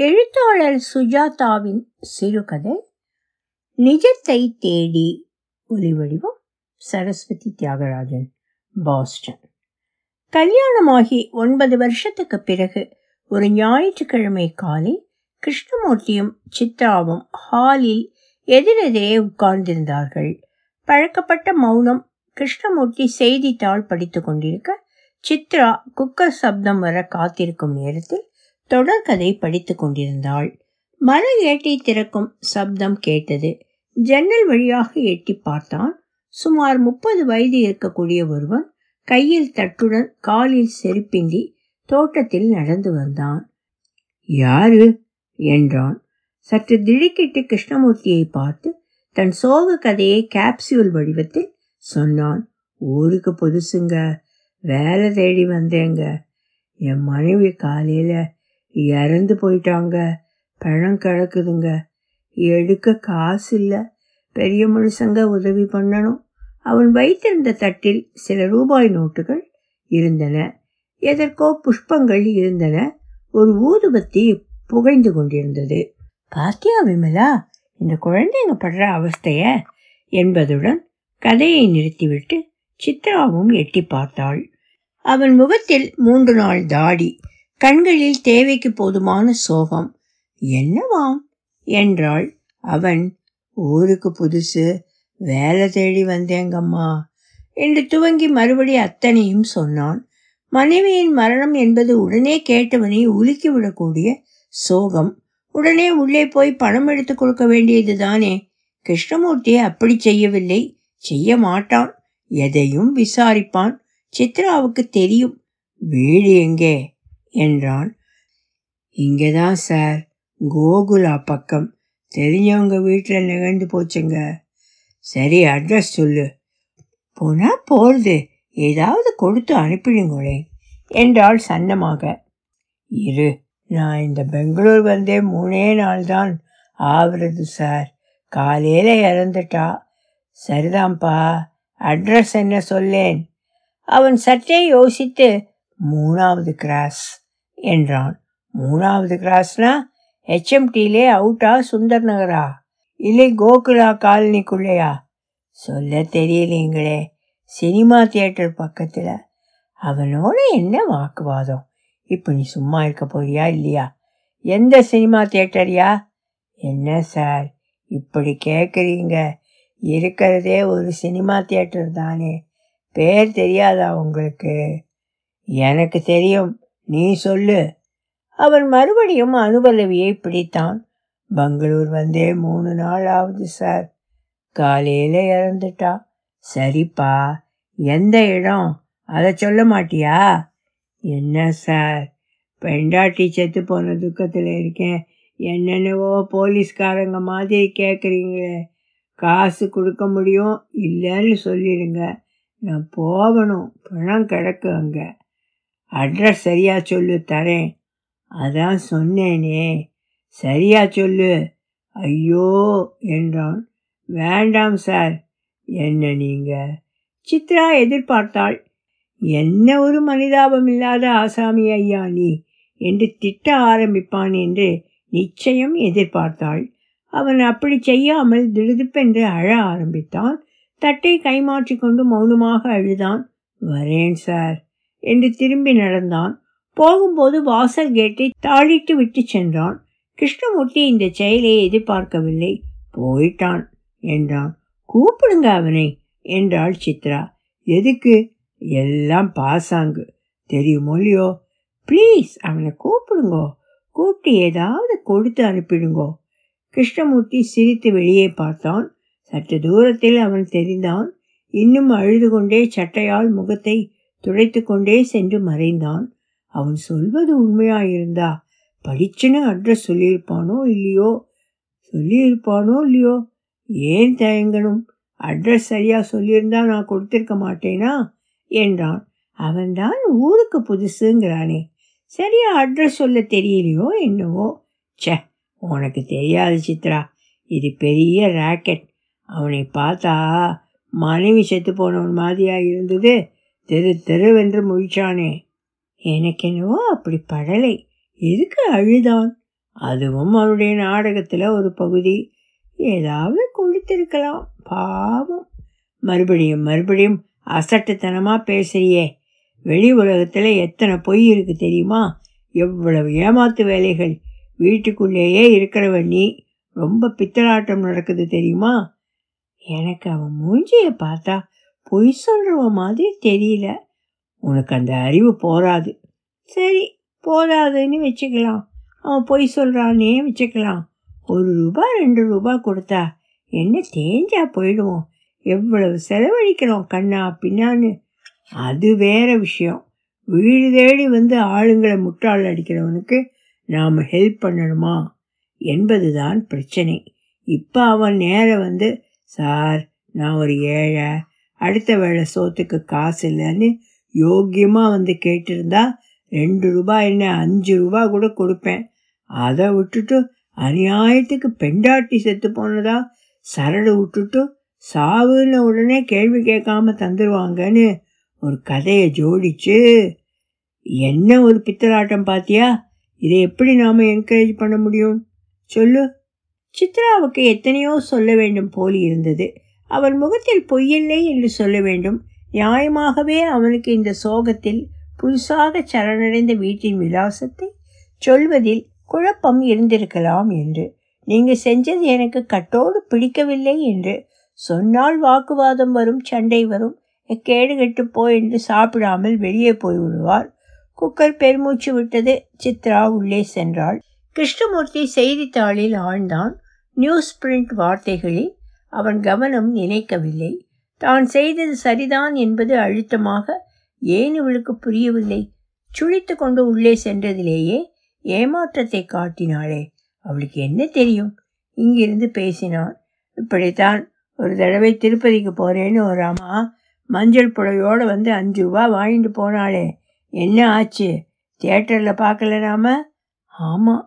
எழுத்தாளர் சுஜாதாவின் சிறுகதை நிஜத்தை தேடி ஒலிவடிவம் சரஸ்வதி தியாகராஜன் பாஸ்டன். கல்யாணமாகி ஒன்பது வருஷத்துக்கு பிறகு ஒரு ஞாயிற்றுக்கிழமை காலை கிருஷ்ணமூர்த்தியும் சித்ராவும் ஹாலில் எதிரெதிரே உட்கார்ந்திருந்தார்கள். பழக்கப்பட்ட மௌனம் கிருஷ்ணமூர்த்தி செய்தித்தாள் படித்துக் கொண்டிருக்க சித்ரா குக்கர் சப்தம் வர காத்திருக்கும் நேரத்தில் தொடர்கதை படித்துக் கொண்டிருந்தாள். மர ஏட்டை திறக்கும் சப்தம் கேட்டது. ஜன்னல் வழியாக எட்டி பார்த்தான். சுமார் முப்பது வயது இருக்கக்கூடிய ஒருவன் கையில் தட்டுடன் காலில் செருப்பின்றி தோட்டத்தில் நடந்து வந்தான். யாரு? என்றான். சற்று திடுக்கிட்டு கிருஷ்ணமூர்த்தியை பார்த்து தன் சோக கதையை கேப்சியூல் வடிவத்தில் சொன்னான். ஊருக்கு புதுசுங்க. வேலை தேடி வந்தேங்க. என் மனைவி காலையில் இறந்து போயிட்டாங்க. பழம் கிடக்குதுங்க எடுக்க காசு இல்லை பெரிய மனுஷங்க உதவி பண்ணணும். அவன் வைத்திருந்த தட்டில் சில ரூபாய் நோட்டுகள் இருந்தன. எதற்கோ புஷ்பங்கள் இருந்தன. ஒரு ஊதுபத்தி புகைந்து கொண்டிருந்தது. பாத்தியா விமலா இந்த குழந்தைங்க படுற அவஸ்தைய? என்பதுடன் கதையை நிறுத்திவிட்டு சித்ராவும் எட்டி பார்த்தாள். அவன் முகத்தில் மூன்று நாள் தாடி கண்களில் தேவைக்கு போதுமான சோகம். என்னவாம்? என்றாள். அவன் ஊருக்கு புதுசு. வேலை தேடி வந்தேங்கம்மா என்று துவங்கி மறுபடி அத்தனையும் சொன்னான். மனைவியின் மரணம் என்பது உடனே கேட்டவனை உலுக்கிவிடக்கூடிய சோகம். உடனே உள்ளே போய் பணம் எடுத்து கொடுக்க வேண்டியது தானே. கிருஷ்ணமூர்த்தி அப்படி செய்யவில்லை. செய்ய மாட்டான். எதையும் விசாரிப்பான். சித்ராவுக்கு தெரியும். வீடு எங்கே? என்றான். இங்கேதான் சார். கோகுலா பக்கம். தெரிஞ்சவங்க வீட்டில் நிகழ்ந்து போச்சுங்க. சரி அட்ரஸ் சொல்லு. போனா போகிறது ஏதாவது கொடுத்து அனுப்பிடுங்களே என்றாள் சன்னமாக. இரு நான் இந்த பெங்களூர் வந்தே மூணே நாள் தான் ஆவறது சார். காலையில் இறந்துட்டா. சரிதான்ப்பா. அட்ரஸ் என்ன சொல்லேன்? அவன் சற்றே யோசித்து மூணாவது கிராஸ். என்றான். மூணாவது கிராஸ்னா ஹெச்எம்டிலே அவுட்டா சுந்தர் நகரா? இல்லை கோகுலா காலனிக்குள்ளையா? சொல்ல தெரியலீங்களே. சினிமா தியேட்டர் பக்கத்தில். அவனோட என்ன வாக்குவாதம்? இப்போ நீ சும்மா இருக்க போறியா இல்லையா? எந்த சினிமா தியேட்டரியா? என்ன சார் இப்படி கேட்குறீங்க இருக்கிறதே ஒரு சினிமா தியேட்டர் தானே. பேர் தெரியாதா உங்களுக்கு? எனக்கு தெரியும். நீ சொல்லு. அவன் மறுபடியும் அனுபலவியை பிடித்தான். பெங்களூர் வந்தே மூணு நாள் ஆகுது சார். காலையில் இறந்துட்டா. சரிப்பா. எந்த இடம்? அதை சொல்ல மாட்டியா? என்ன சார்? பெண்டாட்டி செத்து போன துக்கத்தில் இருக்கேன். என்னென்னவோ போலீஸ்காரங்க மாதிரி கேட்குறீங்களே காசு கொடுக்க முடியும்? இல்லைன்னு சொல்லிடுங்க. நான் போகணும். பணம் கிடக்கு அங்கே. அட்ரஸ் சரியா சொல்லு தரேன். அதான் சொன்னேனே. சரியா சொல்லு. ஐயோ என்றான். வேண்டாம் சார். என்ன நீங்க? சித்ரா எதிர்பார்த்தாள். என்ன ஒரு மனிதாபம் இல்லாத ஆசாமி ஐயா நீ? என்று திட்ட ஆரம்பிப்பான் என்று நிச்சயம் எதிர்பார்த்தாள். அவன் அப்படி செய்யாமல் திடுதிப்பென்று அழ ஆரம்பித்தான். தட்டை கைமாற்றி கொண்டு மௌனமாக அழுதான். வரேன் சார். என்று திரும்பி நடந்தான். போகும்போது வாசல் கேட்டை தாளிட்டு விட்டு சென்றான். கிருஷ்ணமூர்த்தி இந்த செயலை எதிர்பார்க்கவில்லை. போயிட்டான் என்றான். கூப்பிடுங்க அவனை என்றாள் சித்ரா. எதுக்கு? எல்லாம் பாசாங்கு. தெரியுமோ இல்லையோ? ப்ளீஸ் அவனை கூப்பிடுங்கோ. கூப்பிட்டு ஏதாவது கொடுத்து அனுப்பிடுங்கோ. கிருஷ்ணமூர்த்தி சிரித்து வெளியே பார்த்தான். சற்று தூரத்தில் அவன் தெரிந்தான். இன்னும் அழுது கொண்டே சட்டையால் முகத்தை துடைத்து கொண்டே சென்று மறைந்தான். அவன் சொல்வது உண்மையாயிருந்தா? படிச்சுன்னு அட்ரஸ் சொல்லியிருப்பானோ இல்லையோ? சொல்லியிருப்பானோ இல்லையோ? ஏன் தயங்கணும்? அட்ரஸ் சரியாக சொல்லியிருந்தா நான் கொடுத்திருக்க மாட்டேனா? என்றான். அவன்தான் ஊருக்கு புதுசுங்கிறானே. சரியா அட்ரஸ் சொல்ல தெரியலையோ என்னவோ? சே உனக்கு தெரியாது சித்ரா. இது பெரிய ராக்கெட். அவனை பார்த்தா மனைவி செத்து போனவன் மாதிரியாக இருந்தது தெரு தெருவென்று முழிச்சானே. எனக்கென்னவோ அப்படி படலை. எதுக்கு அழுதான்? அதுவும் அவருடைய நாடகத்தில் ஒரு பகுதி. ஏதாவது கொடுத்திருக்கலாம். பாவம். மறுபடியும் மறுபடியும் அசட்டுத்தனமாக பேசுறியே. வெளி உலகத்தில் எத்தனை பொய் இருக்கு தெரியுமா? எவ்வளவு ஏமாத்து வேலைகள். வீட்டுக்குள்ளேயே இருக்கிறவன் நீ. ரொம்ப பித்தலாட்டம் நடக்குது தெரியுமா? எனக்கு அவன் மூஞ்சியை பார்த்தா பொய் சொல்கிற மாதிரி தெரியல. உனக்கு அந்த அறிவு போராது சரி போதாதுன்னு வச்சுக்கலாம். அவன் பொய் சொல்கிறானே வச்சுக்கலாம். ஒரு ரூபா ரெண்டு ரூபா கொடுத்தா என்ன தேஞ்சா போயிடுவோம். எவ்வளவு செலவழிக்கிறோம் கண்ணா பின்னான்னு. அது வேற விஷயம். வீடு தேடி வந்து ஆளுங்களை முட்டாள் அடிக்கிறவனுக்கு நாம் ஹெல்ப் பண்ணணுமா? என்பதுதான் பிரச்சனை. இப்போ அவன் நேரம் வந்து சார் நான் ஒரு ஏழை அடுத்த வேளை சோத்துக்கு காசு இல்லைன்னு யோக்கியமாக வந்து கேட்டிருந்தா ரெண்டு ரூபாய் என்ன அஞ்சு ரூபா கூட கொடுப்பேன். அதை விட்டுட்டு அநியாயத்துக்கு பெண்டாட்டி செத்து போனதா? சரடு விட்டுட்டு சாவுன்னு உடனே கேள்வி கேட்காம தந்துடுவாங்கன்னு ஒரு கதையை ஜோடிச்சு. என்ன ஒரு பித்தலாட்டம் பாத்தியா? இதை எப்படி நாம் என்கரேஜ் பண்ண முடியும்? சொல்லு. சித்ராவுக்கு எத்தனையோ சொல்ல வேண்டும் போலி இருந்தது. அவன் முகத்தில் பொய்யில்லை என்று சொல்ல வேண்டும். நியாயமாகவே அவனுக்கு இந்த சோகத்தில் புதுசாக சரணடைந்த வீட்டின் விலாசத்தை சொல்வதில் குழப்பம் இருந்திருக்கலாம் என்று. நீங்கள் செஞ்சது எனக்கு கட்டோடு பிடிக்கவில்லை என்று சொன்னால் வாக்குவாதம் வரும் சண்டை வரும். கேடு கெட்டு போ என்று சாப்பிடாமல் வெளியே போய்விடுவார் குக்கர் பெருமூச்சு விட்டது. சித்ரா உள்ளே சென்றாள். கிருஷ்ணமூர்த்தி செய்தித்தாளில் ஆழ்ந்தான் நியூஸ் பிரிண்ட் வார்த்தைகளில் அவன் கவனம் நினைக்கவில்லை தான் செய்தது சரிதான் என்பது அழுத்தமாக ஏன் இவளுக்கு புரியவில்லை? சுழித்து கொண்டு உள்ளே சென்றதிலேயே ஏமாற்றத்தை காட்டினாளே. அவளுக்கு என்ன தெரியும்? இங்கிருந்து பேசினான். இப்படித்தான் ஒரு தடவை திருப்பதிக்கு போறேன்னு ஒரு அம்மா மஞ்சள் புடவையோடு வந்து அஞ்சு ரூபா வாங்கிட்டு போனாளே. என்ன ஆச்சு? தியேட்டரில் பார்க்கல நாம ஆமாம்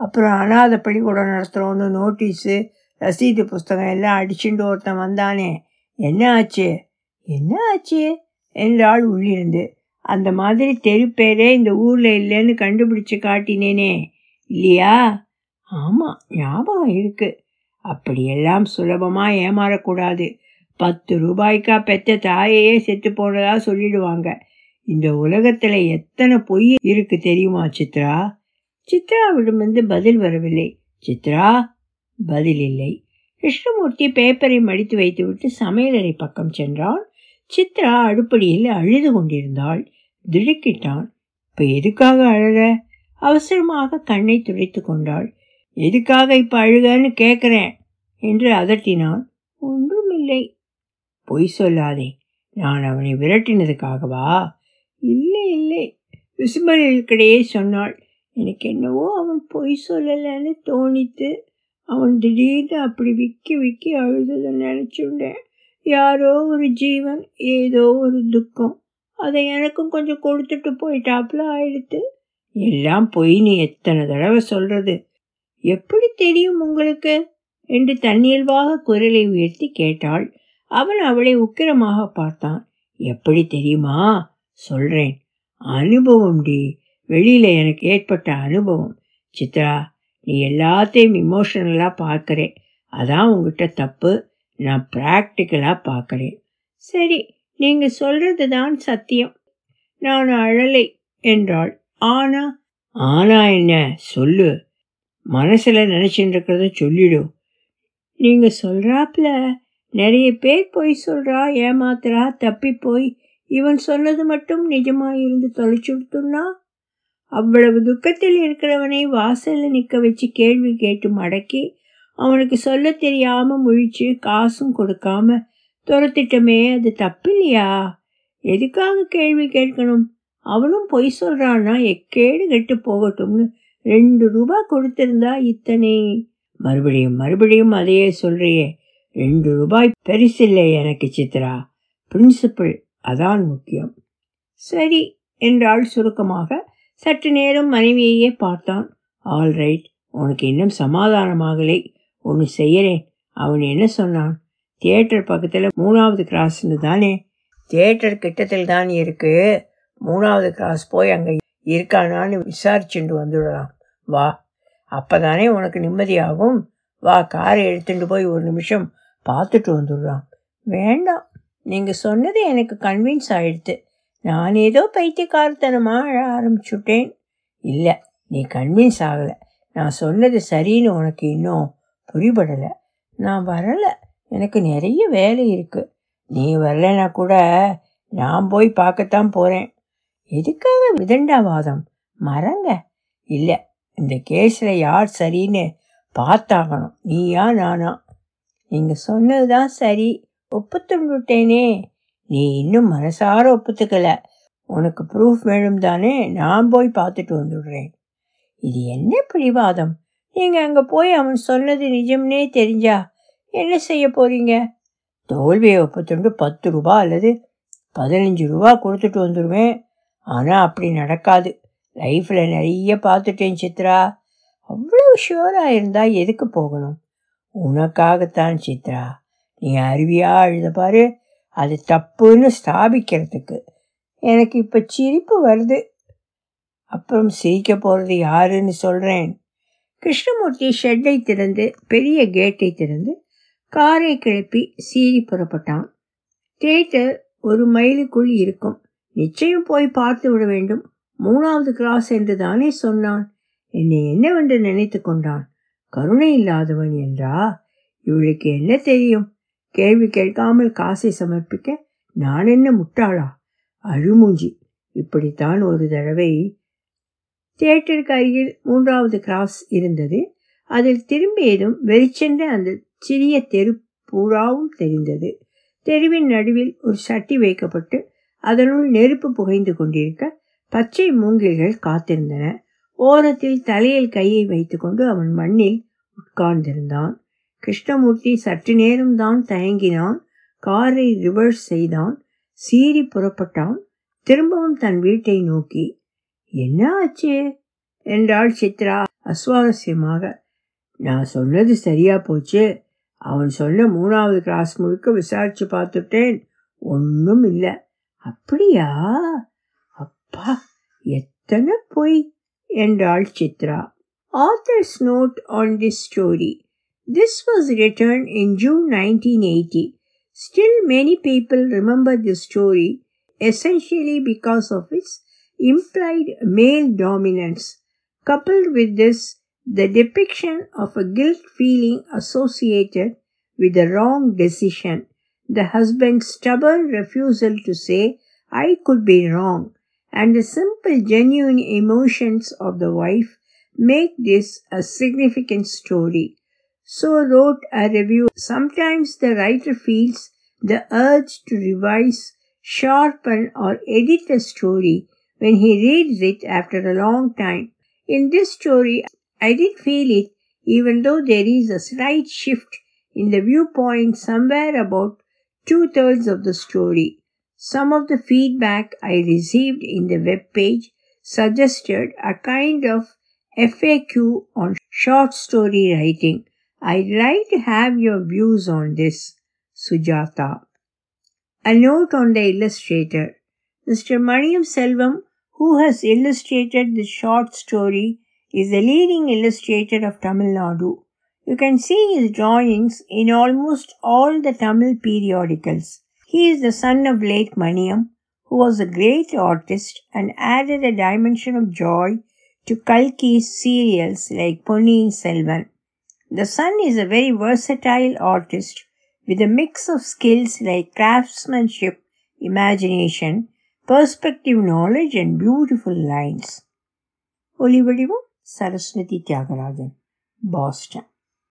அப்புறம் அனாத பள்ளிக்கூடம் நடத்துகிறோன்னு நோட்டீஸு ரசீது புஸ்தகம் எல்லாம் அடிச்சுண்டு ஒருத்தன் வந்தானே என்ன ஆச்சு என்ன ஆச்சு என்றாள் உள்ளிருந்து. அந்த மாதிரி தெருப்பேரே இந்த ஊரில் இல்லைன்னு கண்டுபிடிச்சு காட்டினேனே. இல்லையா? ஆமாம் ஞாபகம் இருக்கு. அப்படியெல்லாம் சுலபமாக ஏமாறக்கூடாது. பத்து ரூபாய்க்கா பெற்ற தாயையே செத்து போனதா சொல்லிடுவாங்க. இந்த உலகத்தில் எத்தனை பொய் இருக்கு தெரியுமா சித்ரா? சித்ராவிடமிருந்து பதில் வரவில்லை. சித்ரா பதில் இல்லை கிருஷ்ணமூர்த்தி பேப்பரை மடித்து வைத்துவிட்டு சமையலறை பக்கம் சென்றான். சித்ரா அடுப்படியில் அழுது கொண்டிருந்தாள். திடுக்கிட்டான். இப்போ எதுக்காக அழக அவசரமாக கண்ணை துடைத்து கொண்டாள். எதுக்காக இப்போ அழுகன்னு கேட்குறேன் என்று அதட்டினான். ஒன்றுமில்லை. பொய் சொல்லாதே. நான் அவனை விரட்டினதுக்காகவா? இல்லை இல்லை. விசும்பல்களுக்கிடையே சொன்னாள். எனக்கு என்னவோ அவன் பொய் சொல்லலைன்னு தோணித்து அவன் திடீர்னு அப்படி விக்கி விக்கி அழுததை நினச்சுண்டேன் யாரோ ஒரு ஜீவன் ஏதோ ஒரு துக்கம். அதை எனக்கும் கொஞ்சம் கொடுத்துட்டு போயிட்டாப்புல ஆயிடுத்து. எல்லாம் போய் நீ எத்தனை தடவை சொல்றது? எப்படி தெரியும் உங்களுக்கு? என்று தன்னியல்பாக குரலை உயர்த்தி கேட்டாள். அவன் அவளை உக்கிரமாக பார்த்தான். எப்படி தெரியுமா? சொல்றேன். அனுபவம் டி. வெளியில எனக்கு ஏற்பட்ட அனுபவம். சித்ரா நீ எல்லாத்தையும் இமோஷனலாக பார்க்குறேன் அதான் உங்ககிட்ட தப்பு. நான் ப்ராக்டிக்கலாக பார்க்குறேன் சரி நீங்கள் சொல்கிறது தான் சத்தியம். நான் அழலை என்றாள். ஆனா ஆனா என்ன? சொல்லு. மனசில் நினச்சிட்டு இருக்கிறத சொல்லிடும் நீங்கள் சொல்கிறாப்புல நிறைய பேர் போய் சொல்கிறா ஏமாத்துறா தப்பி போய் இவன் சொன்னது மட்டும் நிஜமாக இருந்து தொலைச்சுடுத்துன்னா அவ்வளவு துக்கத்தில் இருக்கிறவனை வாசலில் நிற்க வச்சு கேள்வி கேட்டு மடக்கி அவனுக்கு சொல்ல தெரியாம முழிச்சு காசும் கொடுக்காம துரத்திட்டமே அது தப்பில்லையா? எதுக்காக கேள்வி கேட்கணும்? அவனும் பொய் சொல்றான்னா எக்கேடு கெட்டு போகட்டும்னு ரெண்டு ரூபா கொடுத்திருந்தா இத்தனை. மறுபடியும் மறுபடியும் அதையே சொல்றியே ரெண்டு ரூபாய் பெருசில்லை எனக்கு சித்ரா. பிரின்சிபல் அதான் முக்கியம். சரி என்றாள் சுருக்கமாக சற்று நேரம் மனைவியையே பார்த்தான். ஆல் ரைட் உனக்கு இன்னும் சமாதானமாகலை. ஒன்று செய்யறேன். அவன் என்ன சொன்னான்? தியேட்டர் பக்கத்தில் மூணாவது கிராஸ்னு தானே. தியேட்டர் கிட்டத்தில் தான் இருக்கு. மூணாவது கிராஸ் போய் அங்கே இருக்கானான்னு விசாரிச்சுட்டு வந்துடலாம். வா. அப்பதானே உனக்கு நிம்மதியாகும். வா காரை எடுத்துட்டு போய் ஒரு நிமிஷம் பார்த்துட்டு வந்துடுறான் வேண்டாம். நீங்கள் சொன்னது எனக்கு கன்வின்ஸ் ஆயிடுது நான் ஏதோ பைத்தியக்காரத்தனமாக அழ ஆரம்பிச்சுட்டேன். இல்லை நீ கன்வின்ஸ் ஆகலை. நான் சொன்னது சரின்னு உனக்கு இன்னும் புரிபடலை. நான் வரலை. எனக்கு நிறைய வேலை இருக்குது நீ வரலைன்னா கூட நான் போய் பார்க்கத்தான் போகிறேன் எதுக்காக விதண்டாவாதம்? மறங்க. இல்லை இந்த கேஸில் யார் சரின்னு பார்த்தாகணும். நீயா நானா? நீங்கள் சொன்னது தான் சரி. ஒப்புத்துண்டுட்டேனே. நீ இன்னும் மனசார ஒப்புத்துக்கல. உனக்கு ப்ரூஃப் வேணும் தானே நான் போய் பார்த்துட்டு வந்துடுறேன். இது என்ன பிடிவாதம்? நீங்கள் அங்கே போய் அவன் சொன்னது நிஜம்னே தெரிஞ்சா என்ன செய்ய போறீங்க? தோல்வியை ஒப்புத்துண்டு பத்து ரூபா அல்லது பதினஞ்சு ரூபா கொடுத்துட்டு வந்துடுவேன் ஆனால் அப்படி நடக்காது. லைஃப்பில் நிறைய பார்த்துட்டேன் சித்ரா. அவ்வளோ ஷுவராக இருந்தால் எதுக்கு போகணும்? உனக்காகத்தான் சித்ரா. நீ அருவியாக எழுத பாரு. அது தப்புன்னு ஸ்தாபிக்கிறதுக்கு. எனக்கு இப்போ சிரிப்பு வருது. அப்புறம் சிரிக்க போகிறது யாருன்னு சொல்கிறேன் கிருஷ்ணமூர்த்தி ஷெட்டை திறந்து பெரிய கேட்டை திறந்து காரை கிளப்பி சீறி புறப்பட்டான். தேட்டர் ஒரு மைலுக்குள் இருக்கும். நிச்சயம் போய் பார்த்து விட வேண்டும். மூணாவது கிராஸ் என்று தானே சொன்னான். என்னை என்னவென்று நினைத்து கொண்டான். கருணை இல்லாதவன் என்றா? இவளுக்கு என்ன தெரியும்? கேள்வி கேட்காமல் காசை சமர்ப்பிக்க நான் என்ன முட்டாளா? அழுமூஞ்சி. இப்படித்தான் ஒரு தடவை தியேட்டருக்கு அருகில் மூன்றாவது கிராஸ் இருந்தது. அதில் திரும்பியதும் வெறிச்சென்ற அந்த சிறிய தெரு பூராவும் தெரிந்தது. தெருவின் நடுவில் ஒரு சட்டி வைக்கப்பட்டு அதனுள் நெருப்பு புகைந்து கொண்டிருக்க பச்சை மூங்கில்கள் காத்திருந்தன. ஓரத்தில் தலையில் கையை வைத்துக்கொண்டு அவன் மண்ணில் உட்கார்ந்திருந்தான். கிருஷ்ணமூர்த்தி சற்று நேரம் தான் தயங்கினான். காரை ரிவர்ஸ் செய்தான். சீறி புறப்பட்டான். திரும்பவும் தன் வீட்டை நோக்கி என்ன ஆச்சு? என்றாள் சித்ரா அஸ்வாரஸ்யமாக. நான் சொன்னது சரியா போச்சு. அவன் சொன்ன மூணாவது கிளாஸ் முழுக்க விசாரிச்சு பார்த்துட்டேன். ஒன்றும் இல்லை. அப்படியா? அப்பா எத்தனை பொய்? என்றாள் Chitra. Author's note on this story This was written in June 1980. Still, many people remember this story essentially because of its implied male dominance. Coupled with this, the depiction of a guilt feeling associated with the wrong decision, the husband's stubborn refusal to say, I could be wrong, and the simple, genuine emotions of the wife make this a significant story. So wrote a review. Sometimes the writer feels the urge to revise, sharpen, or edit a story when he reads it after a long time. In this story, I did feel it, even though there is a slight shift in the viewpoint somewhere about two thirds of the story. Some of the feedback I received in the web page suggested a kind of FAQ on short story writing. I'd like to have your views on this, Sujata. A note on the illustrator. Mr. Maniam Selvam, who has illustrated this short story, is the leading illustrator of Tamil Nadu. You can see his drawings in almost all the Tamil periodicals. He is the son of late Maniam, who was a great artist and added a dimension of joy to Kalki's serials like Ponniyin Selvan. The son is a very versatile artist with a mix of skills like craftsmanship, imagination, perspective knowledge, and beautiful lines. Olivadivo Saraswati Tyagarajan, Boston.